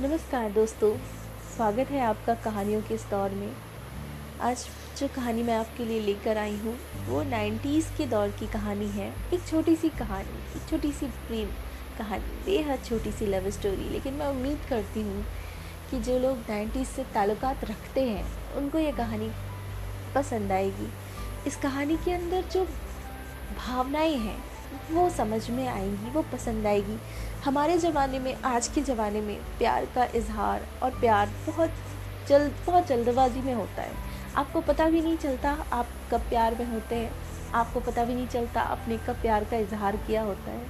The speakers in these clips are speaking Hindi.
नमस्कार दोस्तों, स्वागत है आपका कहानियों के इस दौर में। आज जो कहानी मैं आपके लिए लेकर आई हूँ, वो 90s के दौर की कहानी है। एक छोटी सी कहानी, एक छोटी सी प्रेम कहानी, बेहद छोटी सी लव स्टोरी लेकिन मैं उम्मीद करती हूँ कि जो लोग 90s से ताल्लुकात रखते हैं, उनको ये कहानी पसंद आएगी। इस कहानी के अंदर जो भावनाएँ हैं वो समझ में आएँगी, वो पसंद आएगी। हमारे ज़माने में, आज के ज़माने में प्यार का इजहार और प्यार बहुत जल्द बहुत जल्दबाजी में होता है। आपको पता भी नहीं चलता आप कब प्यार में होते हैं। आपको पता भी नहीं चलता आपने कब प्यार का इजहार किया होता है।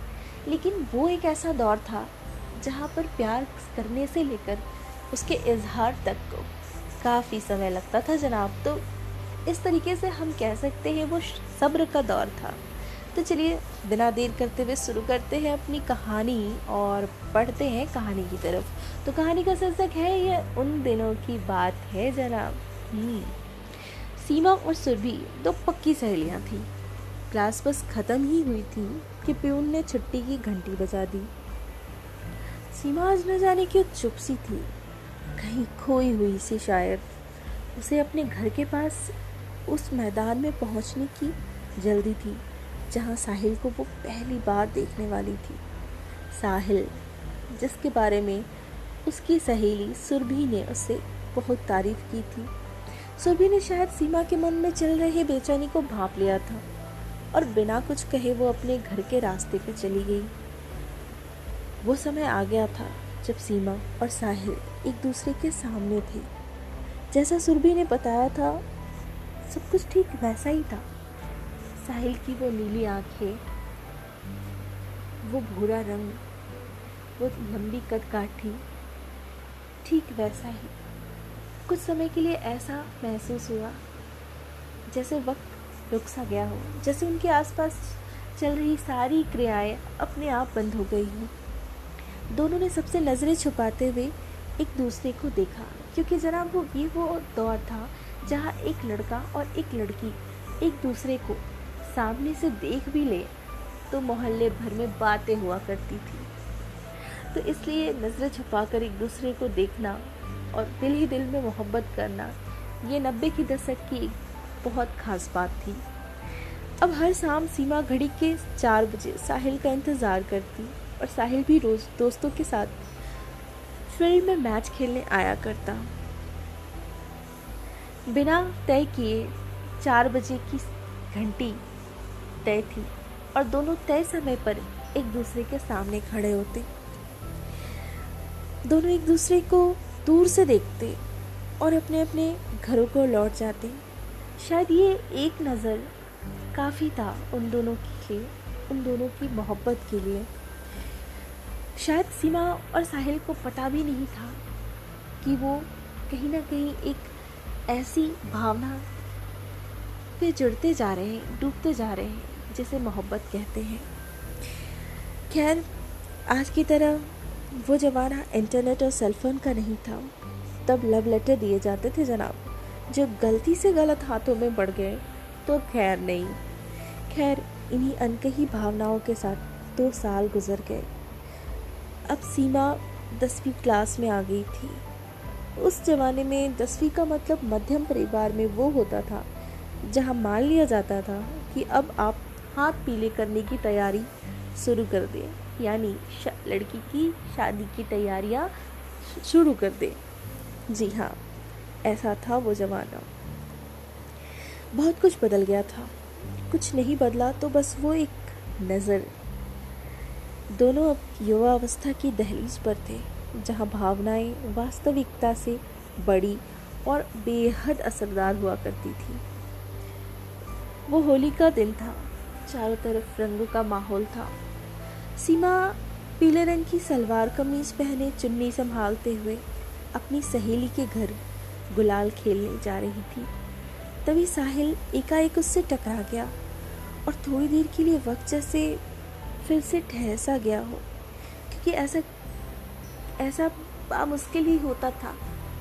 लेकिन वो एक ऐसा दौर था, जहाँ पर प्यार करने से लेकर उसके इजहार तक को काफ़ी समय लगता था जनाब। तो इस तरीके से हम कह सकते हैं वो सब्र का दौर था। तो चलिए बिना देर करते हुए शुरू करते हैं अपनी कहानी और पढ़ते हैं कहानी की तरफ़। तो कहानी का शीर्षक है, ये उन दिनों की बात है, जनाब। हम्म। सीमा और सुरभि दो पक्की सहेलियाँ थीं। क्लास बस ख़त्म ही हुई थी कि प्यून ने छुट्टी की घंटी बजा दी। सीमा आज न जाने क्यों चुप सी थी। कहीं खोई हुई सी शायद। उसे अपने घर के पास उस मैदान में पहुँचने की जल्दी थी। जहाँ साहिल को वो पहली बार देखने वाली थी। साहिल, जिसके बारे में उसकी सहेली सुरभि ने उससे बहुत तारीफ़ की थी। सुरभि ने शायद सीमा के मन में चल रही बेचैनी को भाप लिया था और बिना कुछ कहे वो अपने घर के रास्ते पर चली गई। वो समय आ गया था जब सीमा और साहिल एक दूसरे के सामने थे। जैसा सुरभि ने बताया था, सब कुछ ठीक वैसा ही था। साहिल की वो नीली आँखें, वो भूरा रंग, वो लंबी कद काठी ठीक वैसा ही। कुछ समय के लिए ऐसा महसूस हुआ, जैसे वक्त रुक सा गया हो, जैसे उनके आसपास चल रही सारी क्रियाएँ अपने आप बंद हो गई हों। दोनों ने सबसे नज़रें छुपाते हुए एक दूसरे को देखा, क्योंकि जनाब वो ये वो दौर था जहाँ एक लड़का और एक लड़की एक दूसरे को सामने से देख भी ले तो मोहल्ले भर में बातें हुआ करती थी। तो इसलिए नज़रें छुपाकर एक दूसरे को देखना और दिल ही दिल में मोहब्बत करना, ये नब्बे की दशक की एक बहुत ख़ास बात थी। अब हर शाम सीमा घड़ी के चार बजे साहिल का इंतज़ार करती और साहिल भी रोज़ दोस्तों के साथ फ़ील्ड में मैच खेलने आया करता। बिना तय किए चार बजे की घंटी तय थी और दोनों तय समय पर एक दूसरे के सामने खड़े होते। दोनों एक दूसरे को दूर से देखते और अपने अपने घरों को लौट जाते। शायद ये एक नज़र काफ़ी था उन दोनों के उन दोनों की मोहब्बत के लिए। शायद सीमा और साहिल को पता भी नहीं था कि वो कहीं ना कहीं एक ऐसी भावना पे जुड़ते जा रहे हैं, डूबते जा रहे हैं, जिसे मोहब्बत कहते हैं। खैर, आज की तरह वो ज़माना इंटरनेट और सेलफोन का नहीं था। तब लव लेटर दिए जाते थे जनाब। जो गलती से गलत हाथों में बढ़ गए तो खैर नहीं। खैर, इन्हीं अनकही भावनाओं के साथ दो साल गुजर गए। अब सीमा दसवीं क्लास में आ गई थी। उस जमाने में दसवीं का मतलब मध्यम परिवार में वो होता था। जहाँ मान लिया जाता था कि अब आप हाथ पीले करने की तैयारी शुरू कर दें, यानी लड़की की शादी की तैयारियाँ शुरू कर दें। जी हाँ ऐसा था वो ज़माना। बहुत कुछ बदल गया था। कुछ नहीं बदला तो बस वो एक नज़र। दोनों अब युवा अवस्था की दहलीज पर थे, जहाँ भावनाएँ वास्तविकता से बड़ी और बेहद असरदार हुआ करती थी। वो होली का दिन था। चारों तरफ़ रंगों का माहौल था। सीमा पीले रंग की सलवार कमीज पहने चुन्नी संभालते हुए अपनी सहेली के घर गुलाल खेलने जा रही थी। तभी साहिल एकाएक उससे टकरा गया और थोड़ी देर के लिए वक्त जैसे फिर से ठहसा गया हो, क्योंकि ऐसा ऐसा मुश्किल ही होता था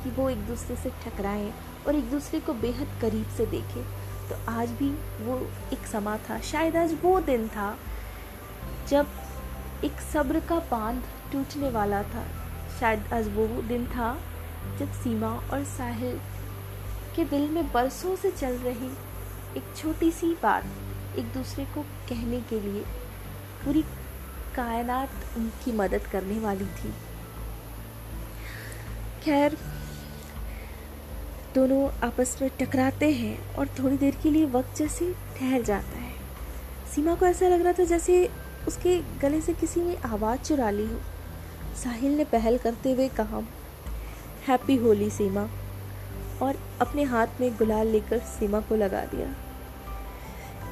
कि वो एक दूसरे से टकराएँ और एक दूसरे को बेहद करीब से देखें। तो आज भी वो एक समा था। शायद आज वो दिन था जब एक सब्र का बाँध टूटने वाला था। शायद आज वो दिन था जब सीमा और साहिल के दिल में बरसों से चल रही एक छोटी सी बात एक दूसरे को कहने के लिए पूरी कायनात उनकी मदद करने वाली थी। खैर दोनों आपस में टकराते हैं और थोड़ी देर के लिए वक्त जैसे ठहर जाता है। सीमा को ऐसा लग रहा था जैसे उसके गले से किसी ने आवाज़ चुरा ली हो। साहिल ने पहल करते हुए कहा, हैप्पी होली सीमा। और अपने हाथ में गुलाल लेकर सीमा को लगा दिया।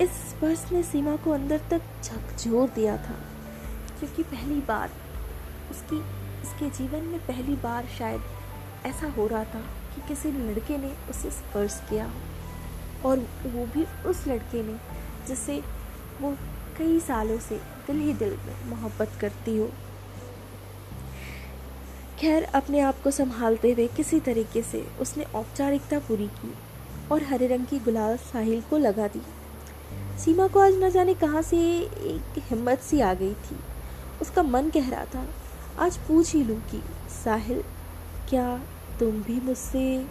इस स्पर्श ने सीमा को अंदर तक झकझोर दिया था, क्योंकि पहली बार उसकी उसके जीवन में पहली बार शायद ऐसा हो रहा था। कि किसी लड़के ने उसे स्पर्श किया हो और वो भी उस लड़के ने, जिसे वो कई सालों से दिल ही दिल में मोहब्बत करती हो। खैर, अपने आप को संभालते हुए किसी तरीके से उसने औपचारिकता पूरी की और हरे रंग की गुलाल साहिल को लगा दी। सीमा को आज न जाने कहाँ से एक हिम्मत सी आ गई थी। उसका मन कह रहा था, आज पूछ ही लूँ कि साहिल, क्या तुम भी मुझसे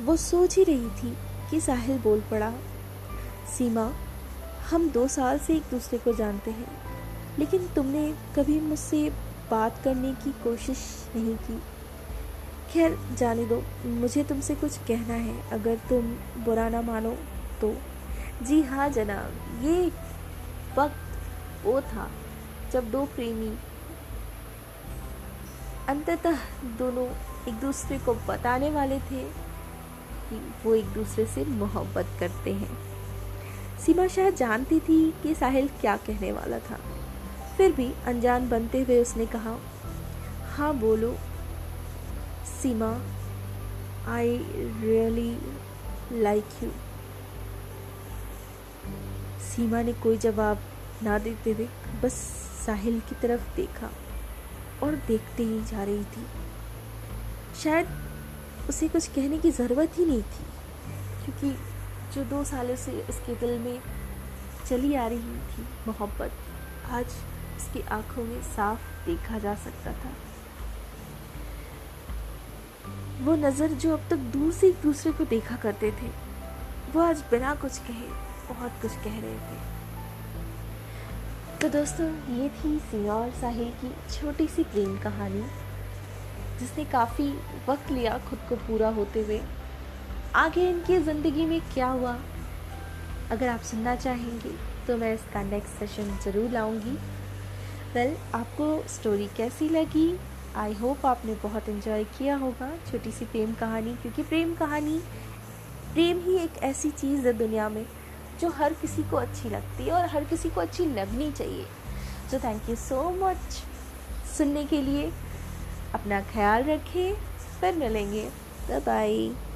वो सोच ही रही थी कि साहिल बोल पड़ा, सीमा, हम दो साल से एक दूसरे को जानते हैं, लेकिन तुमने कभी मुझसे बात करने की कोशिश नहीं की। खैर, जाने दो, मुझे तुमसे कुछ कहना है, अगर तुम बुरा ना मानो तो। जी हाँ जनाब, ये वक्त वो था, जब दो प्रेमी, अंततः दोनों एक दूसरे को बताने वाले थे कि वो एक दूसरे से मोहब्बत करते हैं। सीमा शायद जानती थी कि साहिल क्या कहने वाला था। फिर भी अनजान बनते हुए उसने कहा हाँ बोलो। Seema I really like you Seema ने कोई जवाब ना देते हुए बस साहिल की तरफ़ देखा और देखते ही जा रही थी। शायद उसे कुछ कहने की ज़रूरत ही नहीं थी, क्योंकि जो दो सालों से उसके दिल में चली आ रही थी मोहब्बत, आज उसकी आँखों में साफ़ देखा जा सकता था। वो नज़र जो अब तक दूर से एक दूसरे को देखा करते थे, वो आज बिना कुछ कहे बहुत कुछ कह रहे थे। तो दोस्तों, ये थी सिया और साहिल की छोटी सी प्रेम कहानी। जिसने काफ़ी वक्त लिया खुद को पूरा होते हुए। आगे इनकी ज़िंदगी में क्या हुआ? अगर आप सुनना चाहेंगे तो मैं इसका नेक्स्ट सेशन ज़रूर लाऊँगी। वेल आपको स्टोरी कैसी लगी? आई होप आपने बहुत इन्जॉय किया होगा छोटी सी प्रेम कहानी, क्योंकि प्रेम कहानी, प्रेम ही एक ऐसी चीज़ है दुनिया में, जो हर किसी को अच्छी लगती है और हर किसी को अच्छी लगनी चाहिए। तो थैंक यू सो मच सुनने के लिए अपना ख्याल रखें फिर मिलेंगे। Bye bye